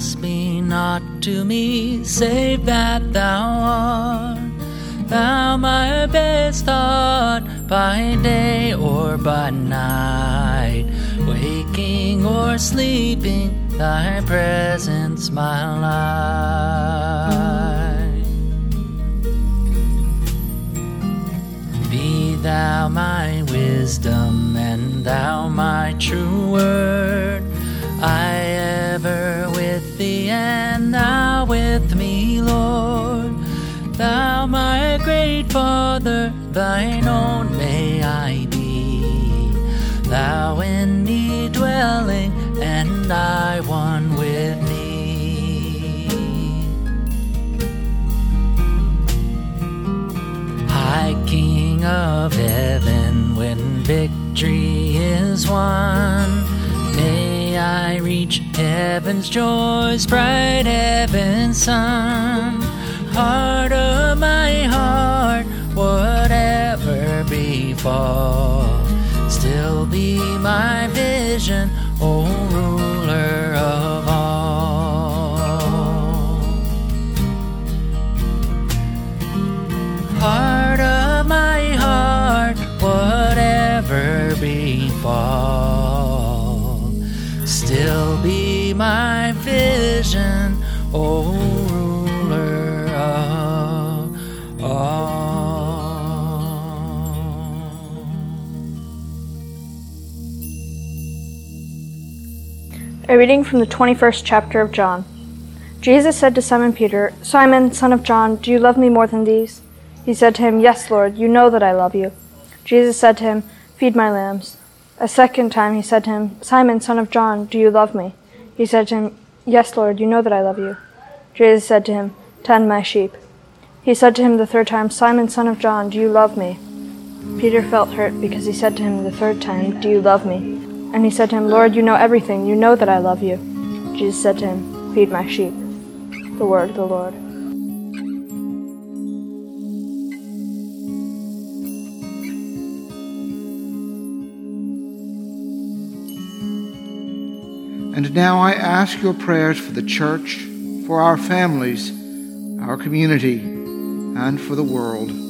Be not to me, save that thou art. Thou my best thought by day or by night, waking or sleeping, thy presence my life. Be thou my wisdom and thou my true word. Thou my great Father, thine own may I be. Thou in me dwelling, and I one with thee. High King of heaven, when victory is won, may I reach heaven's joys, bright heaven's sun. Heart of my heart, whatever befall, still be my vision, O ruler of all. Heart of my heart, whatever befall, still be my vision, O A reading from the 21st chapter of John. Jesus said to Simon Peter, Simon, son of John, do you love me more than these? He said to him, Yes, Lord, you know that I love you. Jesus said to him, Feed my lambs. A second time he said to him, Simon, son of John, do you love me? He said to him, Yes, Lord, you know that I love you. Jesus said to him, Tend my sheep. He said to him the third time, Simon, son of John, do you love me? Peter felt hurt because he said to him the third time, Do you love me? And he said to him, Lord, you know everything. You know that I love you. Jesus said to him, Feed my sheep. The word of the Lord. And now I ask your prayers for the church, for our families, our community, and for the world.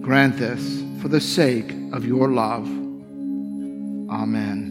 Grant this for the sake of your love. Amen.